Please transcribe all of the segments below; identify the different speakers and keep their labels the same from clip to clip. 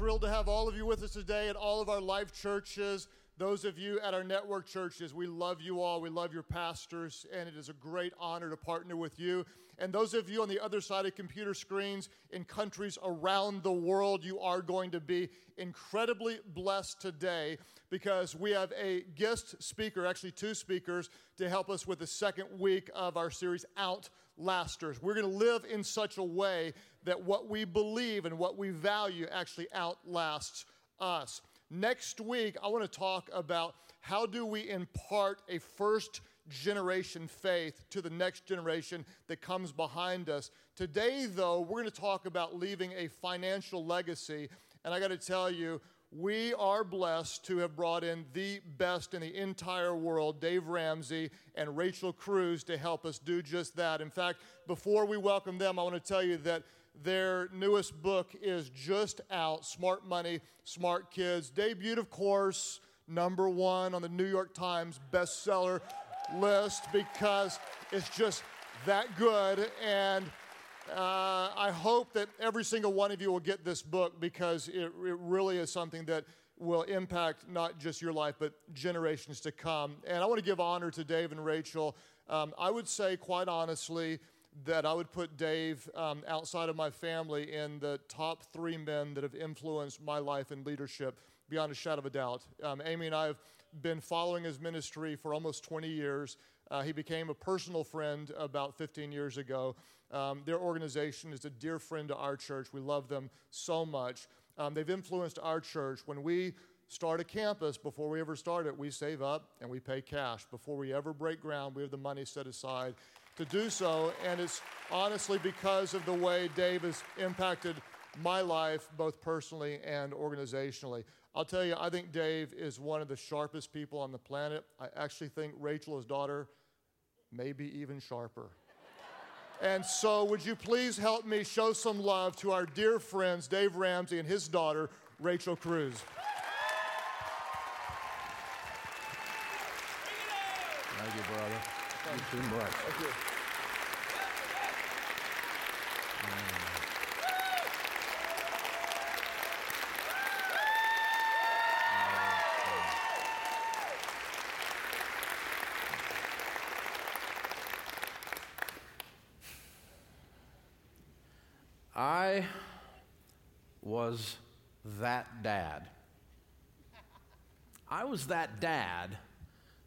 Speaker 1: Thrilled to have all of you with us today at all of our live churches. Those of you at our network churches, we love you all. We love your pastors, and it is a great honor to partner with you. And those of you on the other side of computer screens in countries around the world, you are going to be incredibly blessed today because we have a guest speaker, actually, two speakers, to help us with the second week of our series, Outlasters. We're going to live in such a way that what we believe and what we value actually outlasts us. Next week, I want to talk about how do we impart a first generation faith to the next generation that comes behind us. Today, though, we're going to talk about leaving a financial legacy. And I got to tell you, we are blessed to have brought in the best in the entire world, Dave Ramsey and Rachel Cruz, to help us do just that. In fact, before we welcome them, I want to tell you that their newest book is just out Smart Money, Smart Kids. Debuted, of course, number one on the New York Times bestseller list because it's just that good. And uh, I hope that every single one of you will get this book because it, it really is something that will impact not just your life, but generations to come. And I want to give honor to Dave and Rachel. Um, I would say, quite honestly, that I would put Dave um, outside of my family in the top three men that have influenced my life and leadership beyond a shadow of a doubt. Um, Amy and I have been following his ministry for almost 20 years. Uh, he became a personal friend about 15 years ago. Um, their organization is a dear friend to our church. We love them so much. Um, they've influenced our church. When we start a campus, before we ever start it, we save up and we pay cash. Before we ever break ground, we have the money set aside to do so. And it's honestly because of the way Dave has impacted my life, both personally and organizationally. I'll tell you, I think Dave is one of the sharpest people on the planet. I actually think Rachel, his daughter, may be even sharper. And so, would you please help me show some love to our dear friends, Dave Ramsey and his daughter, Rachel Cruz?
Speaker 2: Thank you, brother. Thank you too much. Thank you. Was that dad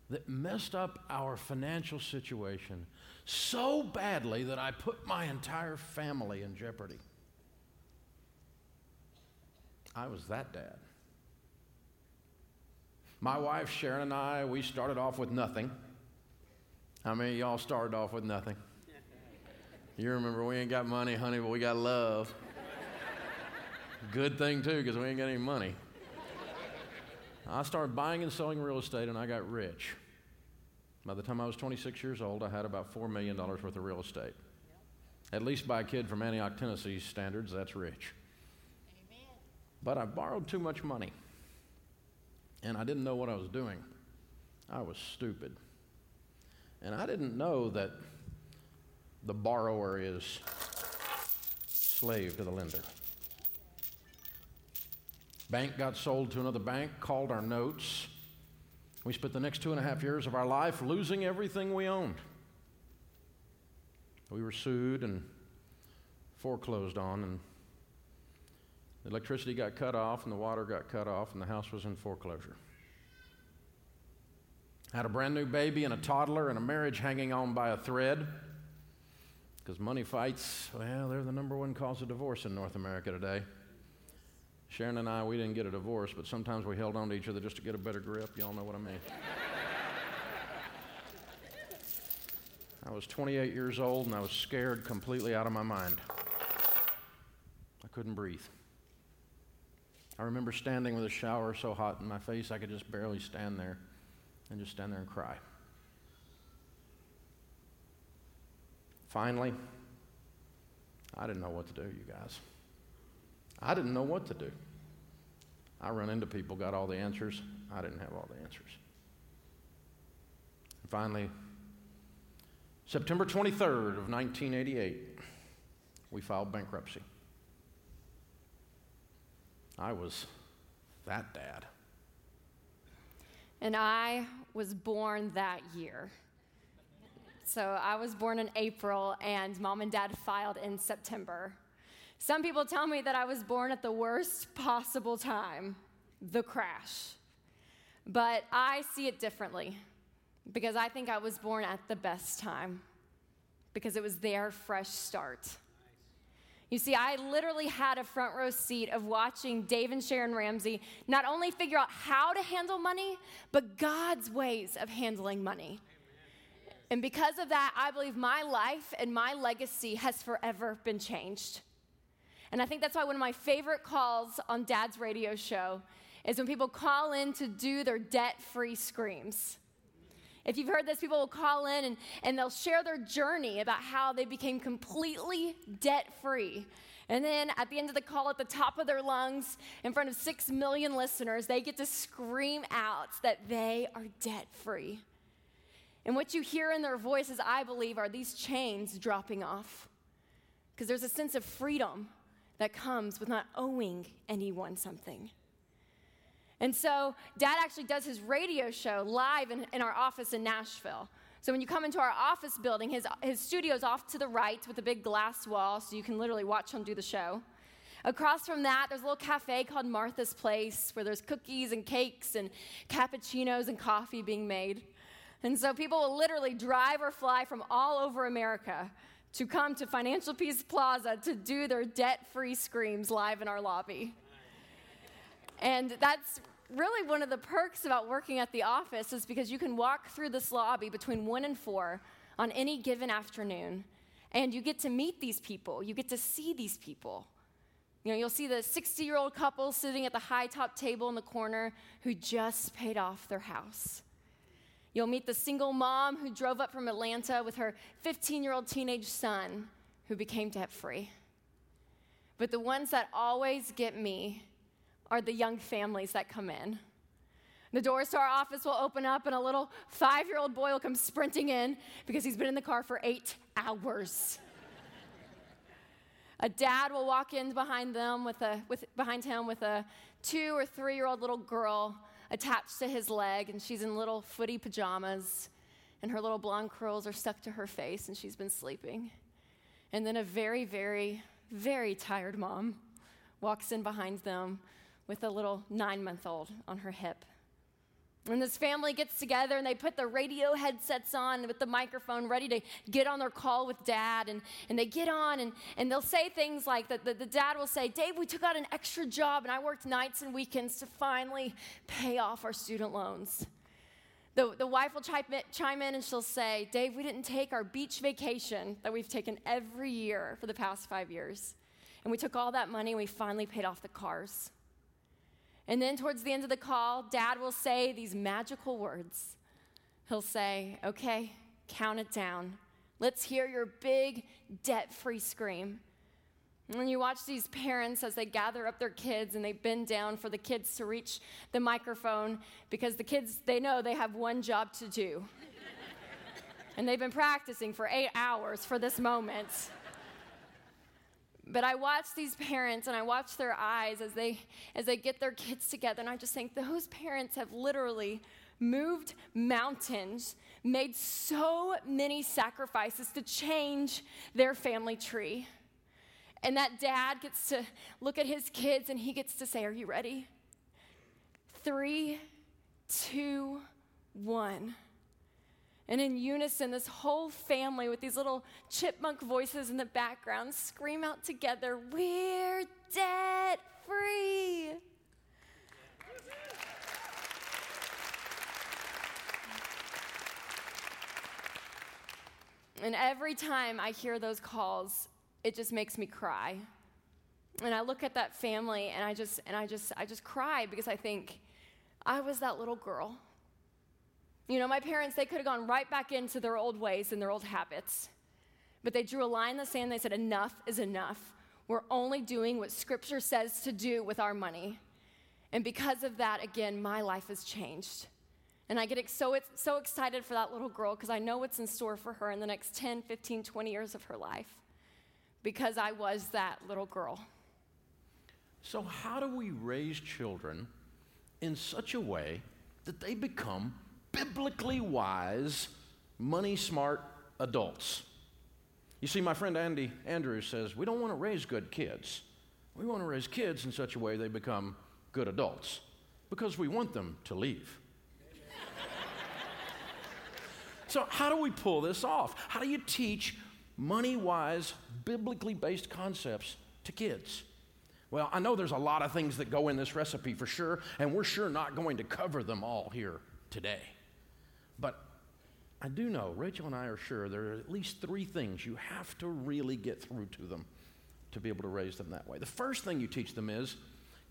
Speaker 2: that messed up our financial situation so badly that I put my entire family in jeopardy. I was that dad. My wife Sharon and I, we started off with nothing. How many y'all started off with nothing? You remember we ain't got money, honey, but we got love. Good thing, too, because we ain't got any money. I started buying and selling real estate and I got rich. By the time I was 26 years old, I had about $4 million worth of real estate. At least by a kid from Antioch, Tennessee standards, that's rich. Amen. But I borrowed too much money and I didn't know what I was doing. I was stupid. And I didn't know that the borrower is slave to the lender. Bank got sold to another bank, called our notes. We spent the next two and a half years of our life losing everything we owned. We were sued and foreclosed on, and the electricity got cut off, and the water got cut off, and the house was in foreclosure. Had a brand new baby and a toddler and a marriage hanging on by a thread. Because money fights, well, they're the number one cause of divorce in North America today. Sharon and I, we didn't get a divorce, but sometimes we held on to each other just to get a better grip. Y'all know what I mean. I was 28 years old and I was scared completely out of my mind. I couldn't breathe. I remember standing with a shower so hot in my face I could just barely stand there and just stand there and cry. Finally, I didn't know what to do, you guys. I didn't know what to do. I run into people, got all the answers. I didn't have all the answers. And finally, September 23rd of 1988, we filed bankruptcy. I was that dad.
Speaker 3: And I was born that year. So I was born in April, and mom and dad filed in September. Some people tell me that I was born at the worst possible time the crash. But I see it differently because I think I was born at the best time because it was their fresh start. You see, I literally had a front row seat of watching Dave and Sharon Ramsey not only figure out how to handle money, but God's ways of handling money. And because of that, I believe my life and my legacy has forever been changed. And I think that's why one of my favorite calls on Dad's radio show is when people call in to do their debt free screams. If you've heard this, people will call in and, and they'll share their journey about how they became completely debt free. And then at the end of the call, at the top of their lungs, in front of six million listeners, they get to scream out that they are debt free. And what you hear in their voices, I believe, are these chains dropping off. Because there's a sense of freedom that comes with not owing anyone something. And so, dad actually does his radio show live in, in, our office in Nashville. So, when you come into our office building, his, his studio's off to the right with a big glass wall, so you can literally watch him do the show. Across from that, there's a little cafe called Martha's Place where there's cookies and cakes and cappuccinos and coffee being made. And so, people will literally drive or fly from all over America to come to Financial Peace Plaza to do their debt free screams live in our lobby. And that's really one of the perks about working at the office is because you can walk through this lobby between 1 and 4 on any given afternoon and you get to meet these people. You get to see these people. You know you'll see the 60 year old couple sitting at the high top table in the corner who just paid off their house you'll meet the single mom who drove up from atlanta with her 15 year old teenage son who became debt free but the ones that always get me are the young families that come in. The doors to our office will open up, and a little five year old boy will come sprinting in because he's been in the car for eight hours. a dad will walk in behind them with a, with, behind him with a two or three year old little girl attached to his leg, and she's in little footy pajamas, and her little blonde curls are stuck to her face, and she's been sleeping. And then a very, very, very tired mom walks in behind them with a little nine month old on her hip. And this family gets together and they put the radio headsets on with the microphone ready to get on their call with dad. And, and they get on and, and they'll say things like that the, the dad will say, Dave, we took out an extra job and I worked nights and weekends to finally pay off our student loans. The, the wife will chime in, chime in and she'll say, Dave, we didn't take our beach vacation that we've taken every year for the past five years. And we took all that money and we finally paid off the cars. And then towards the end of the call, dad will say these magical words. He'll say, Okay, count it down. Let's hear your big debt free scream. And you watch these parents as they gather up their kids and they bend down for the kids to reach the microphone because the kids, they know they have one job to do. and they've been practicing for eight hours for this moment. But I watch these parents and I watch their eyes as they as they get their kids together and I just think those parents have literally moved mountains, made so many sacrifices to change their family tree. And that dad gets to look at his kids and he gets to say, Are you ready? Three, two, one. And in unison, this whole family with these little chipmunk voices in the background scream out together, We're debt free. And every time I hear those calls, it just makes me cry. And I look at that family and I just and I just I just cry because I think I was that little girl you know, my parents, they could have gone right back into their old ways and their old habits. But they drew a line in the sand. They said, enough is enough. We're only doing what Scripture says to do with our money. And because of that, again, my life has changed. And I get so, so excited for that little girl because I know what's in store for her in the next 10, 15, 20 years of her life because I was that little girl.
Speaker 2: So, how do we raise children in such a way that they become biblically wise, money smart adults? You see, my friend Andy Andrews says we don't want to raise good kids. We want to raise kids in such a way they become good adults because we want them to leave. so, how do we pull this off? How do you teach money wise, biblically based concepts to kids? Well, I know there's a lot of things that go in this recipe for sure, and we're sure not going to cover them all here today. But I do know, Rachel and I are sure there are at least three things you have to really get through to them to be able to raise them that way. The first thing you teach them is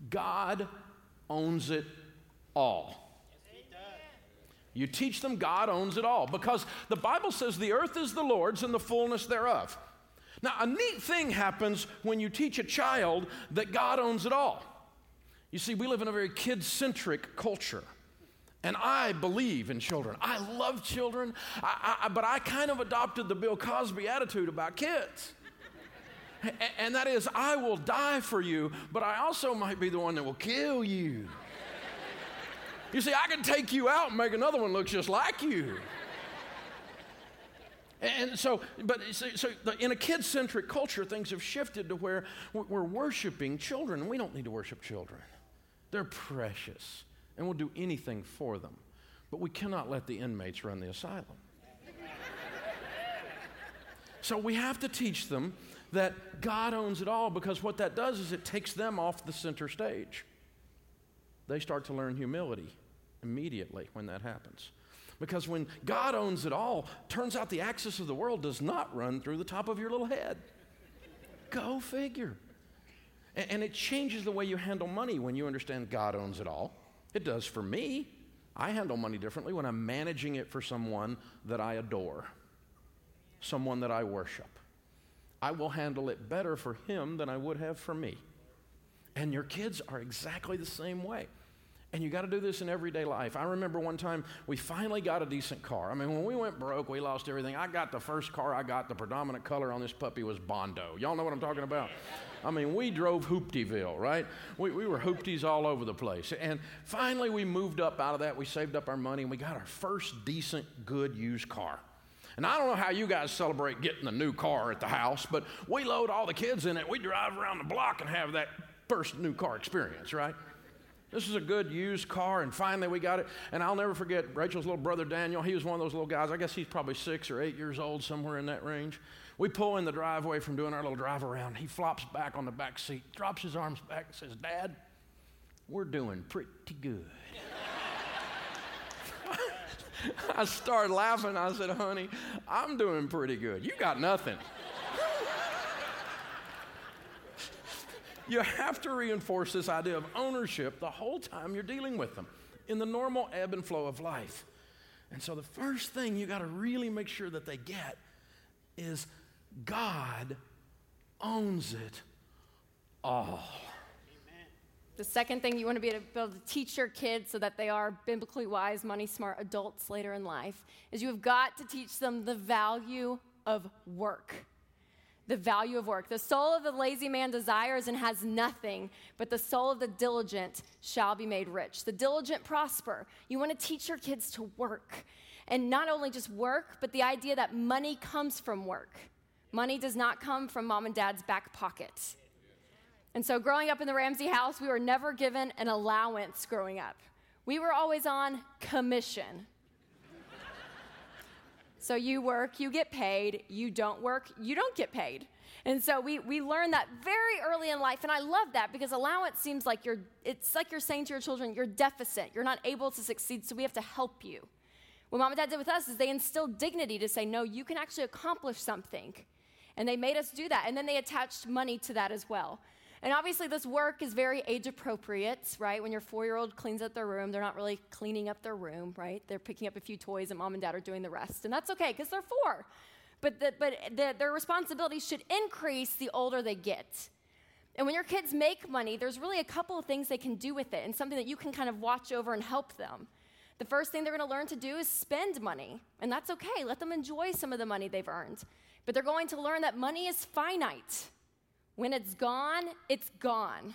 Speaker 2: God owns it all. You teach them God owns it all because the Bible says the earth is the Lord's and the fullness thereof. Now, a neat thing happens when you teach a child that God owns it all. You see, we live in a very kid centric culture. And I believe in children. I love children, I, I, but I kind of adopted the Bill Cosby attitude about kids. and that is, I will die for you, but I also might be the one that will kill you. You see, I can take you out and make another one look just like you. And so, but so, so in a kid centric culture, things have shifted to where we're worshiping children. We don't need to worship children, they're precious, and we'll do anything for them. But we cannot let the inmates run the asylum. so we have to teach them that God owns it all because what that does is it takes them off the center stage. They start to learn humility immediately when that happens. Because when God owns it all, turns out the axis of the world does not run through the top of your little head. Go figure. And, and it changes the way you handle money when you understand God owns it all. It does for me. I handle money differently when I'm managing it for someone that I adore, someone that I worship. I will handle it better for him than I would have for me. And your kids are exactly the same way. And you got to do this in everyday life. I remember one time we finally got a decent car. I mean, when we went broke, we lost everything. I got the first car I got, the predominant color on this puppy was Bondo. Y'all know what I'm talking about? I mean, we drove Hooptyville, right? We, we were Hoopties all over the place. And finally, we moved up out of that. We saved up our money and we got our first decent, good used car. And I don't know how you guys celebrate getting a new car at the house, but we load all the kids in it. We drive around the block and have that first new car experience, right? This is a good used car, and finally we got it. And I'll never forget Rachel's little brother Daniel. He was one of those little guys. I guess he's probably six or eight years old, somewhere in that range. We pull in the driveway from doing our little drive around. He flops back on the back seat, drops his arms back, and says, Dad, we're doing pretty good. I started laughing. I said, Honey, I'm doing pretty good. You got nothing. You have to reinforce this idea of ownership the whole time you're dealing with them in the normal ebb and flow of life. And so the first thing you got to really make sure that they get is God owns it all.
Speaker 3: The second thing you want to be able to teach your kids so that they are biblically wise, money smart adults later in life is you have got to teach them the value of work the value of work. The soul of the lazy man desires and has nothing, but the soul of the diligent shall be made rich. The diligent prosper. You want to teach your kids to work. And not only just work, but the idea that money comes from work. Money does not come from mom and dad's back pocket. And so, growing up in the Ramsey house, we were never given an allowance growing up. We were always on commission. So you work, you get paid. You don't work, you don't get paid. And so we, we learn that very early in life. And I love that because allowance seems like you're, it's like you're saying to your children, you're deficient. You're not able to succeed, so we have to help you. What mom and dad did with us is they instilled dignity to say, no, you can actually accomplish something. And they made us do that. And then they attached money to that as well. And obviously, this work is very age appropriate, right? When your four year old cleans up their room, they're not really cleaning up their room, right? They're picking up a few toys, and mom and dad are doing the rest. And that's okay because they're four. But, the, but the, their responsibilities should increase the older they get. And when your kids make money, there's really a couple of things they can do with it and something that you can kind of watch over and help them. The first thing they're going to learn to do is spend money, and that's okay. Let them enjoy some of the money they've earned. But they're going to learn that money is finite. When it's gone, it's gone.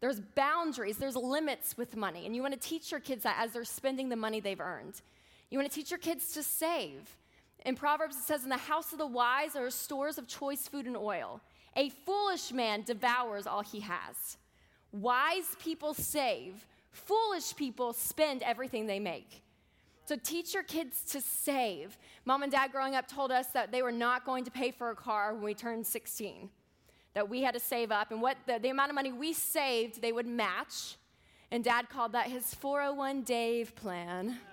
Speaker 3: There's boundaries, there's limits with money, and you want to teach your kids that as they're spending the money they've earned. You want to teach your kids to save. In Proverbs, it says, In the house of the wise are stores of choice food and oil. A foolish man devours all he has. Wise people save, foolish people spend everything they make. So teach your kids to save. Mom and dad growing up told us that they were not going to pay for a car when we turned 16, that we had to save up. And what the, the amount of money we saved, they would match. And dad called that his 401 Dave plan.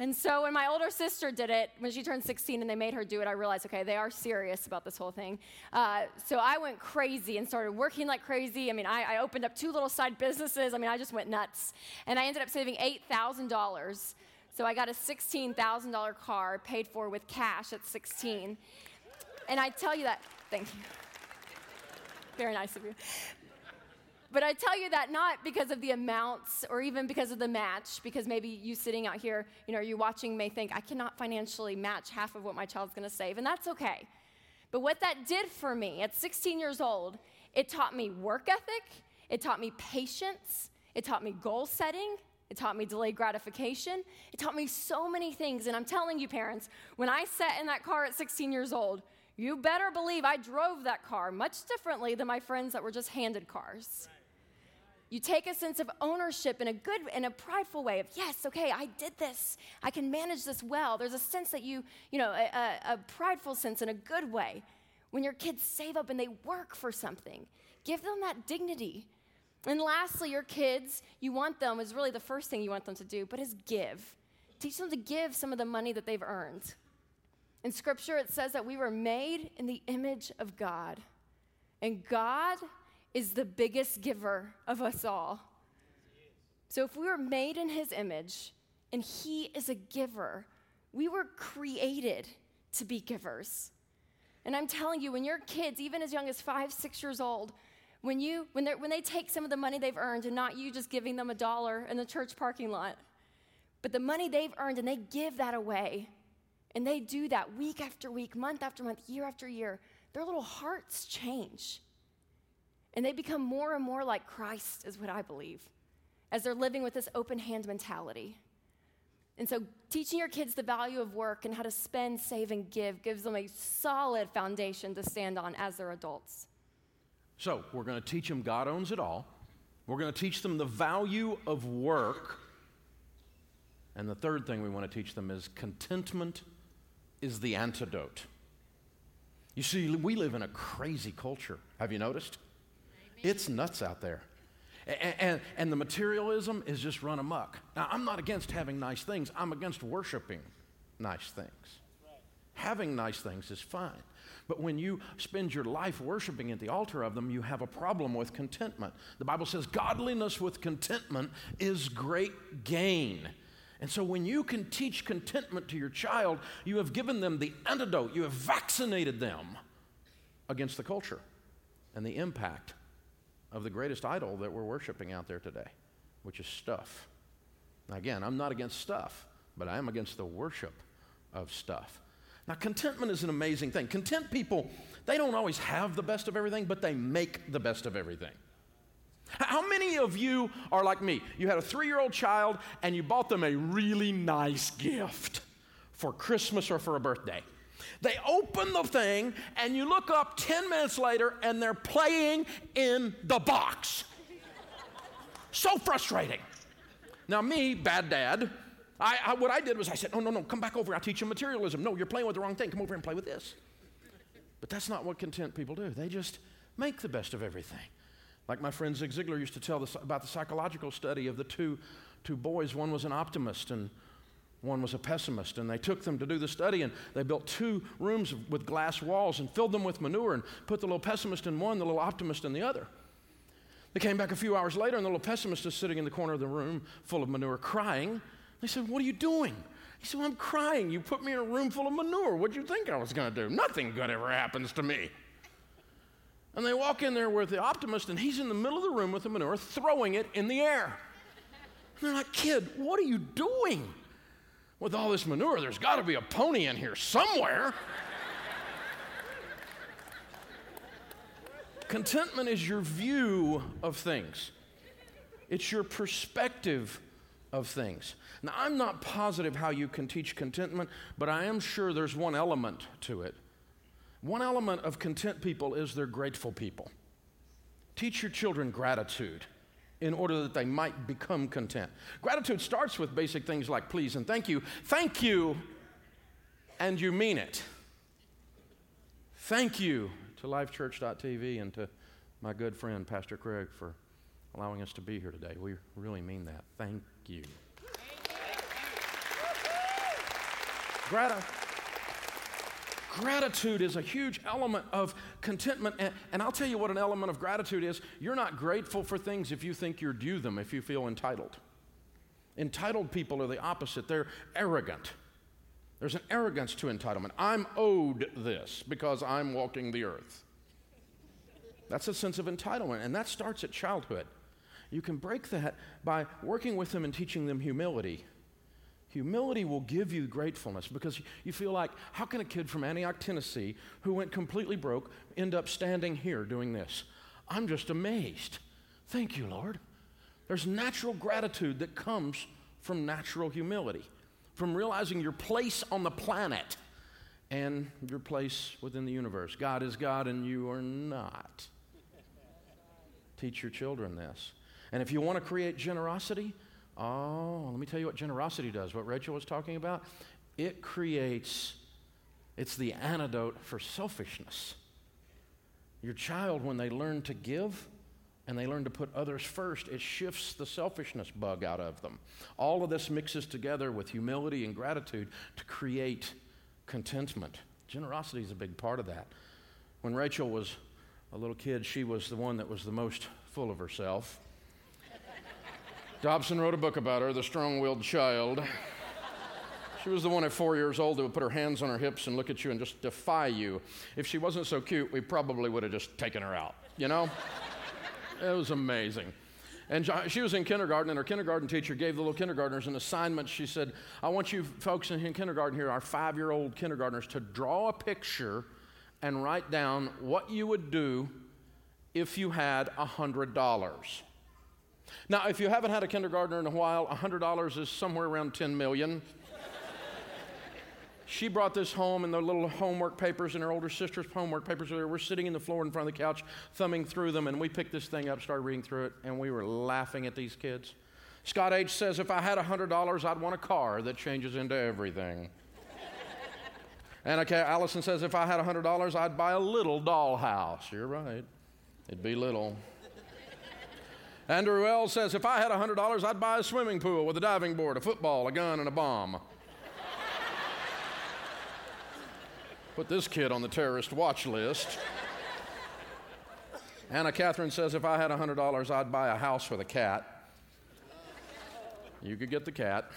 Speaker 3: And so when my older sister did it, when she turned 16 and they made her do it, I realized, okay, they are serious about this whole thing. Uh, so I went crazy and started working like crazy. I mean, I, I, opened up two little side businesses. I mean, I just went nuts. And I ended up saving $8,000. So I got a $16,000 car paid for with cash at 16. And I tell you that, thank you. Very nice of you. But I tell you that not because of the amounts or even because of the match, because maybe you sitting out here, you know, you watching may think, I cannot financially match half of what my child's gonna save, and that's okay. But what that did for me at 16 years old, it taught me work ethic, it taught me patience, it taught me goal setting, it taught me delayed gratification, it taught me so many things. And I'm telling you, parents, when I sat in that car at 16 years old, you better believe I drove that car much differently than my friends that were just handed cars. You take a sense of ownership in a good, in a prideful way of, yes, okay, I did this. I can manage this well. There's a sense that you, you know, a, a, a prideful sense in a good way. When your kids save up and they work for something, give them that dignity. And lastly, your kids, you want them, is really the first thing you want them to do, but is give. Teach them to give some of the money that they've earned. In scripture, it says that we were made in the image of God. And God is the biggest giver of us all. So if we were made in his image and he is a giver, we were created to be givers. And I'm telling you, when your kids, even as young as five, six years old, when, you, when, when they take some of the money they've earned and not you just giving them a dollar in the church parking lot, but the money they've earned and they give that away, and they do that week after week, month after month, year after year, their little hearts change. And they become more and more like Christ, is what I believe, as they're living with this open hand mentality. And so, teaching your kids the value of work and how to spend, save, and give gives them a solid foundation to stand on as they're adults.
Speaker 2: So, we're going to teach them God owns it all. We're going to teach them the value of work. And the third thing we want to teach them is contentment is the antidote. You see, we live in a crazy culture. Have you noticed? It's nuts out there. And, and, and, the materialism is just run amok. Now, I'm not against having nice things, I'm against worshiping nice things. Having nice things is fine. But when you spend your life worshiping at the altar of them, you have a problem with contentment. The Bible says godliness with contentment is great gain. And so when you can teach contentment to your child, you have given them the antidote, you have vaccinated them against the culture and the impact of the greatest idol that we're worshiping out there today, which is stuff. Again, I'm not against stuff, but I am against the worship of stuff. Now, contentment is an amazing thing. Content people, they don't always have the best of everything, but they make the best of everything. How many of you are like me? You had a three year old child and you bought them a really nice gift for Christmas or for a birthday. They open the thing, and you look up 10 minutes later, and they're playing in the box. so frustrating. Now, me, bad dad, I, I, what I did was I said, No, no, no, come back over. I'll teach you materialism. No, you're playing with the wrong thing. Come over and play with this. But that's not what content people do. They just make the best of everything. Like my friend Zig Ziglar used to tell this, about the psychological study of the two, two boys. One was an optimist, and one was a pessimist, and they took them to do the study, and they built two rooms with glass walls and filled them with manure and put the little pessimist in one, the little optimist in the other. They came back a few hours later, and the little pessimist is sitting in the corner of the room full of manure crying. They said, What are you doing? He said, well, I'm crying. You put me in a room full of manure. What'd you think I was going to do? Nothing good ever happens to me. And they walk in there with the optimist, and he's in the middle of the room with the manure, throwing it in the air. And they're like, Kid, what are you doing? with all this manure, there's got to be a pony in here somewhere. Contentment is your view of things, it's your perspective of things. Now, I'm not positive how you can teach contentment, but I am sure there's one element to it. One element of content people is they're grateful people. Teach your children gratitude in order that they might become content. Gratitude starts with basic things like please and thank you. Thank you, and you mean it. Thank you to lifechurch.tv and to my good friend, Pastor Craig, for allowing us to be here today. We really mean that. Thank you. Grata- gratitude is a huge element of contentment. And, and, I'll tell you what an element of gratitude is. You're not grateful for things if you think you're due them, if you feel entitled. Entitled people are the opposite, they're arrogant. There's an arrogance to entitlement. I'm owed this because I'm walking the earth. That's a sense of entitlement, and that starts at childhood. You can break that by working with them and teaching them humility. Humility will give you gratefulness because you feel like, how can a kid from Antioch, Tennessee, who went completely broke, end up standing here doing this? I'm just amazed. Thank you, Lord. There's natural gratitude that comes from natural humility, from realizing your place on the planet and your place within the universe. God is God and you are not. Teach your children this. And if you want to create generosity, oh, let me tell you what generosity does, what Rachel was talking about. It creates, it's the antidote for selfishness. Your child, when they learn to give, and they learn to put others first, it shifts the selfishness bug out of them. All of this mixes together with humility and gratitude to create contentment. Generosity is a big part of that. When Rachel was a little kid, she was the one that was the most full of herself. Dobson wrote a book about her, The Strong Willed Child. She was the one at four years old that would put her hands on her hips and look at you and just defy you. If she wasn't so cute, we probably would have just taken her out, you know? it was amazing. And she was in kindergarten, and her kindergarten teacher gave the little kindergartners an assignment. She said, I want you folks in kindergarten here, our five year old kindergartners, to draw a picture and write down what you would do if you had $100. Now, if you haven't had a kindergartner in a while, $100 is somewhere around 10 million. she brought this home and the little homework papers and her older sister's homework papers were sitting in the floor in front of the couch, thumbing through them, and we picked this thing up, started reading through it, and we were laughing at these kids. Scott H says, if I had $100, I'd want a car that changes into everything. And okay, Allison says, if I had $100, I'd buy a little dollhouse. You're right. It'd be little. Andrew L. says, if I had $100, I'd buy a swimming pool with a diving board, a football, a gun, and a bomb. Put this kid on the terrorist watch list. Anna Catherine says, if I had $100, I'd buy a house with a cat. You could get the cat.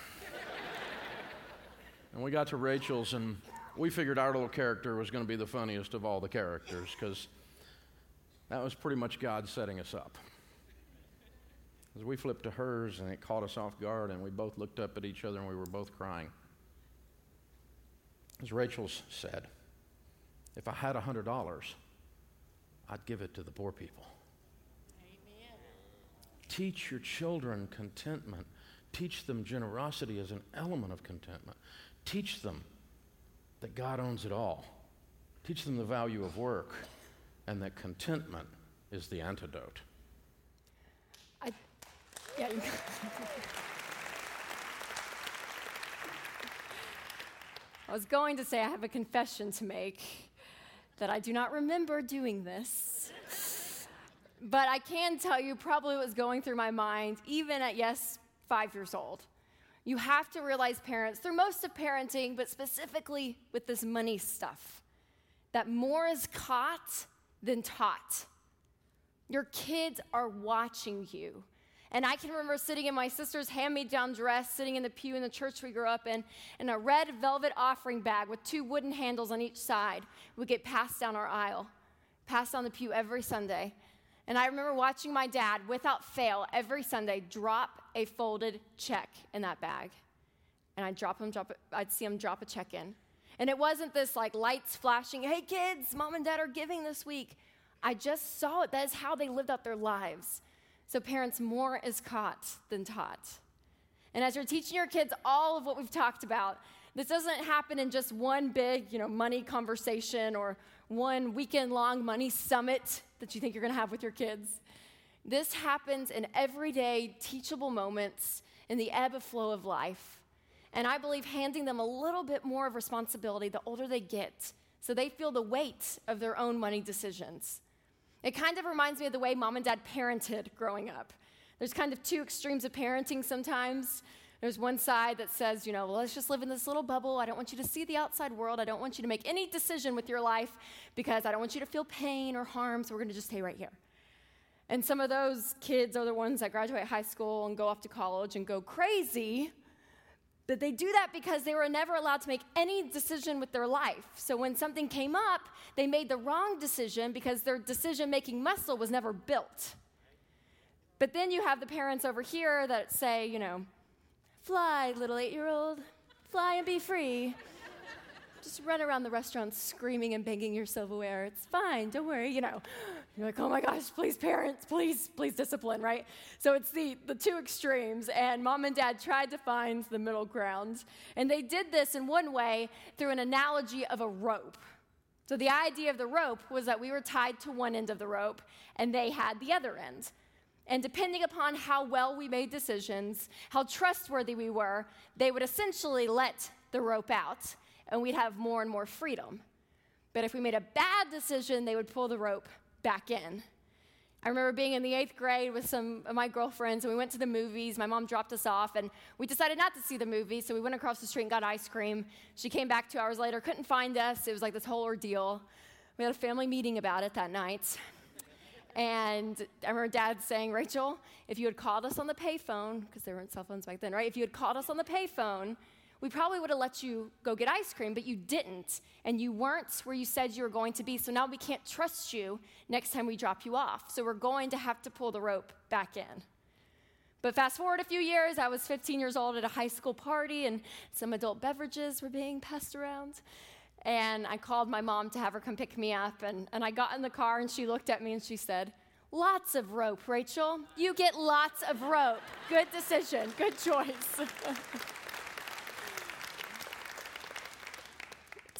Speaker 2: And we got to Rachel's, and we figured our little character was going to be the funniest of all the characters because that was pretty much God setting us up. As we flipped to hers, and it caught us off guard, and we both looked up at each other and we were both crying. As Rachel said, if I had a $100, I'd give it to the poor people. Amen. Teach your children contentment. Teach them generosity as an element of contentment. Teach them that God owns it all. Teach them the value of work and that contentment is the antidote. Yeah.
Speaker 3: I was going to say I have a confession to make that I do not remember doing this. but I can tell you probably what was going through my mind, even at, yes, five years old. You have to realize, parents, through most of parenting, but specifically with this money stuff, that more is caught than taught. Your kids are watching you. And I can remember sitting in my sister's hand me down dress, sitting in the pew in the church we grew up in, in a red velvet offering bag with two wooden handles on each side. would get passed down our aisle, passed down the pew every Sunday. And I remember watching my dad, without fail, every Sunday drop a folded check in that bag. And I'd drop him, drop it, I'd see him drop a check in. And it wasn't this like lights flashing, hey kids, mom and dad are giving this week. I just saw it. That is how they lived out their lives. So, parents, more is caught than taught. And as you're teaching your kids all of what we've talked about, this doesn't happen in just one big, you know, money conversation or one weekend long money summit that you think you're going to have with your kids. This happens in everyday teachable moments in the ebb and flow of life. And I believe handing them a little bit more of responsibility the older they get so they feel the weight of their own money decisions. It kind of reminds me of the way mom and dad parented growing up. There's kind of two extremes of parenting sometimes. There's one side that says, you know, well, let's just live in this little bubble. I don't want you to see the outside world. I don't want you to make any decision with your life because I don't want you to feel pain or harm, so we're going to just stay right here. And some of those kids are the ones that graduate high school and go off to college and go crazy. But they do that because they were never allowed to make any decision with their life. So when something came up, they made the wrong decision because their decision making muscle was never built. But then you have the parents over here that say, you know, Fly, little eight year old, fly and be free. Just run around the restaurant screaming and banging your silverware. It's fine, don't worry, you know. You're like, oh my gosh, please, parents, please, please discipline, right? So it's the, the two extremes, and mom and dad tried to find the middle ground. And they did this in one way through an analogy of a rope. So the idea of the rope was that we were tied to one end of the rope, and they had the other end. And depending upon how well we made decisions, how trustworthy we were, they would essentially let the rope out and we'd have more and more freedom. But if we made a bad decision, they would pull the rope back in. I remember being in the eighth grade with some of my girlfriends, and we went to the movies. My mom dropped us off, and we decided not to see the movie, so we went across the street and got ice cream. She came back two hours later, couldn't find us. It was like this whole ordeal. We had a family meeting about it that night. And I remember dad saying, Rachel, if you had called us on the payphone, because there weren't cell phones back then, right? If you had called us on the payphone, we probably would have let you go get ice cream, but you didn't. And you weren't where you said you were going to be. So now we can't trust you next time we drop you off. So we're going to have to pull the rope back in. But fast forward a few years, I was 15 years old at a high school party, and some adult beverages were being passed around. And I called my mom to have her come pick me up. And, and I got in the car and she looked at me and she said, Lots of rope, Rachel. You get lots of rope. Good decision. Good choice.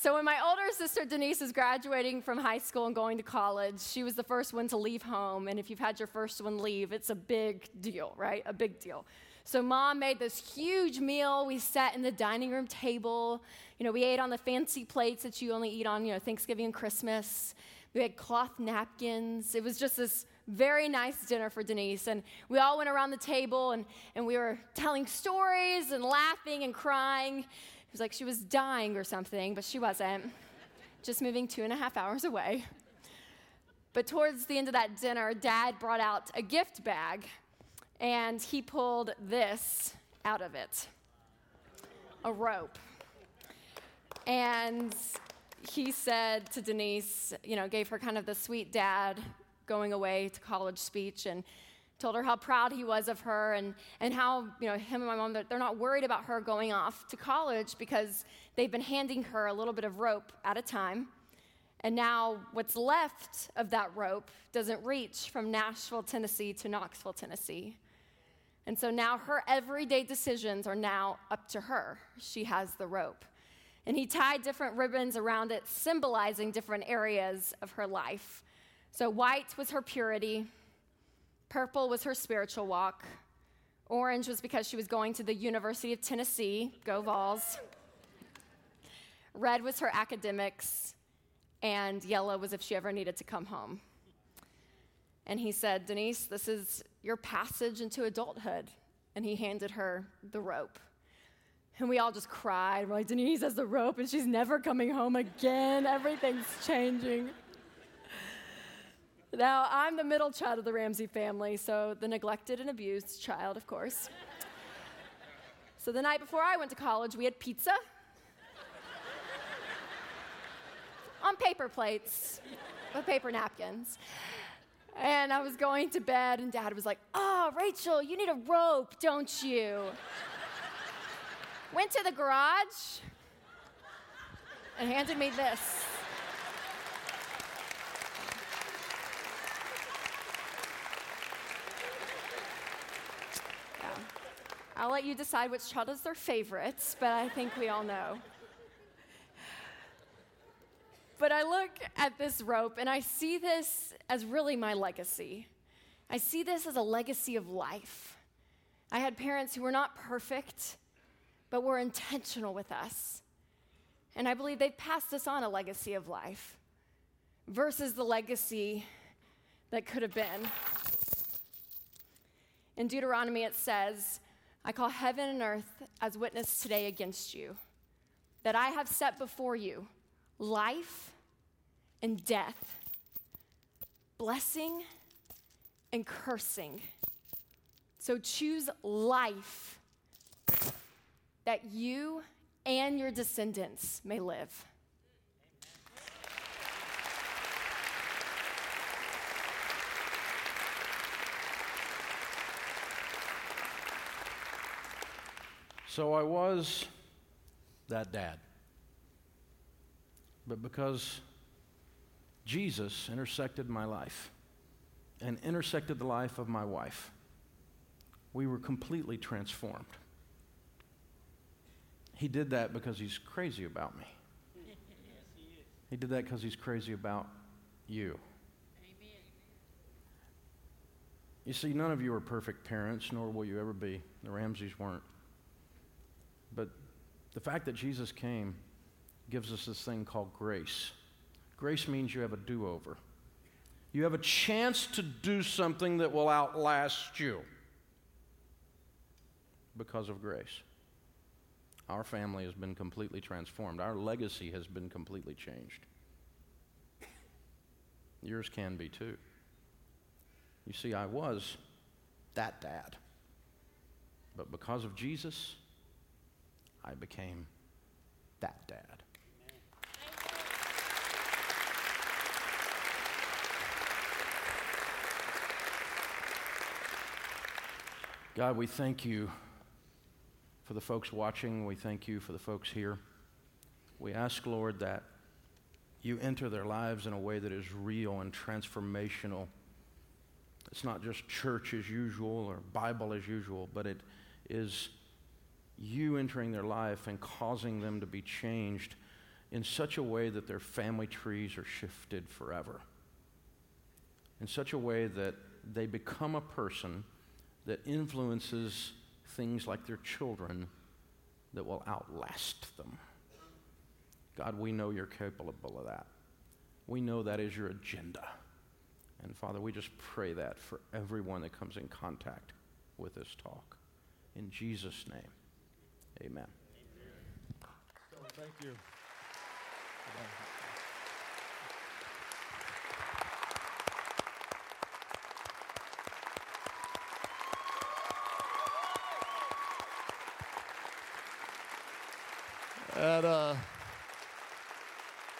Speaker 3: so, when my older sister Denise was graduating from high school and going to college, she was the first one to leave home. And if you've had your first one leave, it's a big deal, right? A big deal. So mom made this huge meal. We sat in the dining room table. You know, we ate on the fancy plates that you only eat on, you know, Thanksgiving and Christmas. We had cloth napkins. It was just this very nice dinner for Denise. And we all went around the table and, and we were telling stories and laughing and crying. Was like she was dying or something, but she wasn't. Just moving two and a half hours away. But towards the end of that dinner, dad brought out a gift bag and he pulled this out of it a rope. And he said to Denise, you know, gave her kind of the sweet dad going away to college speech and told her how proud he was of her and, and how, you know, him and my mom, they're not worried about her going off to college because they've been handing her a little bit of rope at a time. And now what's left of that rope doesn't reach from Nashville, Tennessee to Knoxville, Tennessee. And so now her everyday decisions are now up to her. She has the rope. And he tied different ribbons around it, symbolizing different areas of her life. So white was her purity, purple was her spiritual walk, orange was because she was going to the University of Tennessee, go Vols. Red was her academics, and yellow was if she ever needed to come home. And he said, Denise, this is your passage into adulthood. And he handed her the rope. And we all just cried. We're like, Denise has the rope and she's never coming home again. Everything's changing. Now, I'm the middle child of the Ramsey family, so the neglected and abused child, of course. So the night before I went to college, we had pizza on paper plates with paper napkins. And I was going to bed, and dad was like, Oh, Rachel, you need a rope, don't you? Went to the garage and handed me this. I'll let you decide which child is their favorites, but I think we all know. But I look at this rope and I see this as really my legacy. I see this as a legacy of life. I had parents who were not perfect, but were intentional with us. And I believe they've passed us on a legacy of life versus the legacy that could have been. In Deuteronomy, it says, I call heaven and earth as witness today against you, that I have set before you life and death, blessing and cursing. So choose life that you and your descendants may live.
Speaker 2: So I was that dad. But because Jesus intersected my life and intersected the life of my wife, we were completely transformed. He did that because he's crazy about me. Yes, He he did that because he's crazy about you. You see, none of you are perfect parents, nor will you ever be. The Ramseys weren't. The fact that Jesus came gives us this thing called grace. Grace means you have a do over. You have a chance to do something that will outlast you because of grace. Our family has been completely transformed. Our legacy has been completely changed. Yours can be too. You see, I was that dad. But because of Jesus, I became that dad. God, we thank you for the folks watching. We thank you for the folks here. We ask, Lord, that you enter their lives in a way that is real and transformational. It's not just church as usual or Bible as usual, but it is you entering their life and causing them to be changed in such a way that their family trees are shifted forever. In such a way that they become a person that influences things like their children that will outlast them. God, we know you're capable of that. We know that is your agenda. And Father, we just pray that for everyone that comes in contact with this talk. In Jesus' name. Amen.
Speaker 1: thank you. At, uh,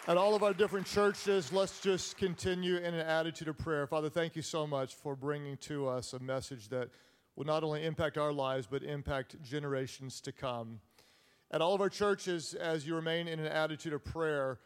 Speaker 1: at all of our different churches, let's just continue in an attitude of prayer. Father, thank you so much for bringing to us a message that will not only impact our lives, but impact generations to come. At all of our churches, as you remain in an attitude of prayer,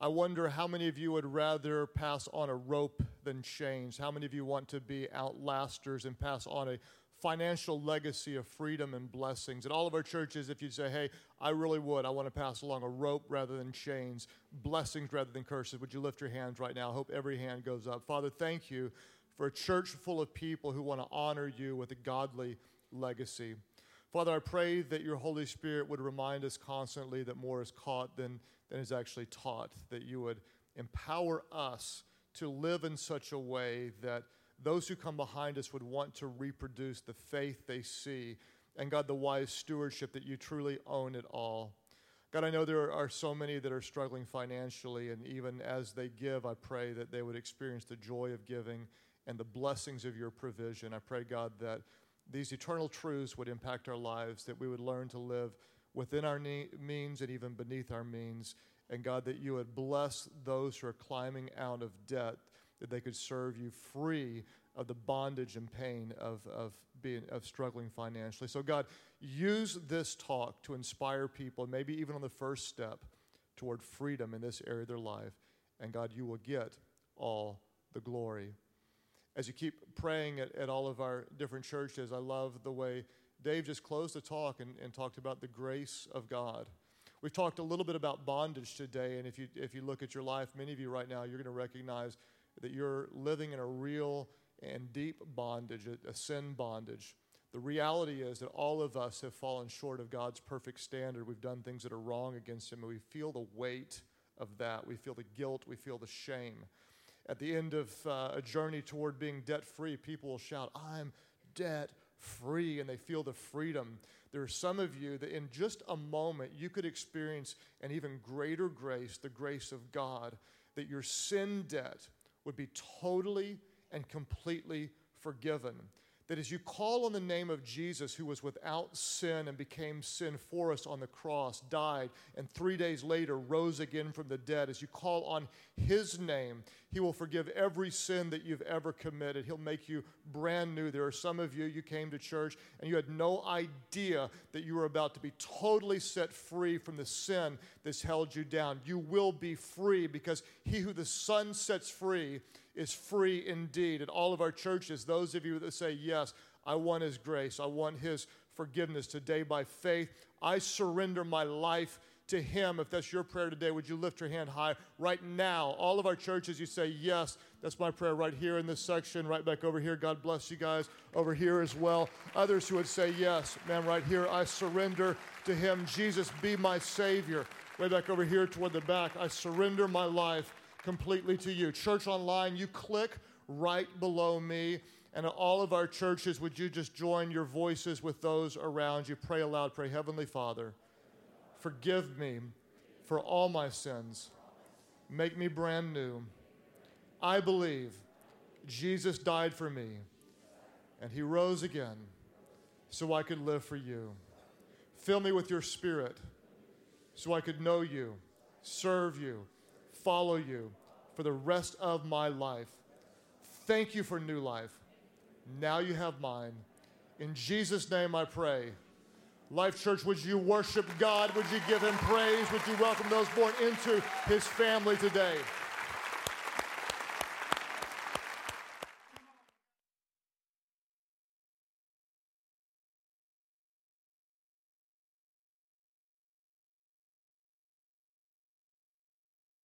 Speaker 1: I wonder how many of you would rather pass on a rope than chains? How many of you want to be outlasters and pass on a financial legacy of freedom and blessings? At all of our churches, if you'd say, hey, I really would, I want to pass along a rope rather than chains, blessings rather than curses, would you lift your hands right now? I hope every hand goes up. Father, thank you for a church full of people who want to honor you with a godly legacy. Father, I pray that your Holy Spirit would remind us constantly that more is caught than, than is actually taught, that you would empower us to live in such a way that those who come behind us would want to reproduce the faith they see, and God, the wise stewardship that you truly own it all. God, I know there are so many that are struggling financially, and even as they give, I pray that they would experience the joy of giving and the blessings of your provision. I pray, God, that these eternal truths would impact our lives, that we would learn to live within our means and even beneath our means. And God, that you would bless those who are climbing out of debt, that they could serve you free of the bondage and pain of, of, being, of struggling financially. So, God, use this talk to inspire people, maybe even on the first step toward freedom in this area of their life. And God, you will get all the glory as you keep praying at, at all of our different churches, I love the way Dave just closed the talk and, and talked about the grace of God. We've talked a little bit about bondage today, and if you, if you look at your life, many of you right now, you're going to recognize that you're living in a real and deep bondage, a, a sin bondage. The reality is that all of us have fallen short of God's perfect standard. We've done things that are wrong against Him, and we feel the weight of that. We feel the guilt, we feel the shame. At the end of uh, a journey toward being debt free, people will shout, I'm debt free, and they feel the freedom. There are some of you that in just a moment you could experience an even greater grace, the grace of God, that your sin debt would be totally and completely forgiven that as you call on the name of Jesus, who was without sin and became sin for us on the cross, died, and three days later rose again from the dead, as you call on his name, he will forgive every sin that you've ever committed. He'll make you brand new. There are some of you, you came to church and you had no idea that you were about to be totally set free from the sin that's held you down. You will be free because he who the Son sets free is free indeed. At all of our churches, those of you that say, Yes, I want His grace, I want His forgiveness today by faith, I surrender my life to Him. If that's your prayer today, would you lift your hand high right now? All of our churches, you say, Yes, that's my prayer right here in this section, right back over here. God bless you guys over here as well. Others who would say, Yes, man, right here, I surrender to Him. Jesus, be my Savior. Way back over here toward the back, I surrender my life completely to you. Church Online, you click right below me. And all of our churches, would you just join your voices with those around you? Pray aloud. Pray, Heavenly Father, forgive me for all my sins. Make me brand new. I believe Jesus died for me and he rose again so I could live for you. Fill me with your spirit so I could know you, serve you follow you for the rest of my life. Thank you for new life. Now you have mine. In Jesus' name I pray. Life Church, would you worship God? Would you give him praise? Would you welcome those born into his family today?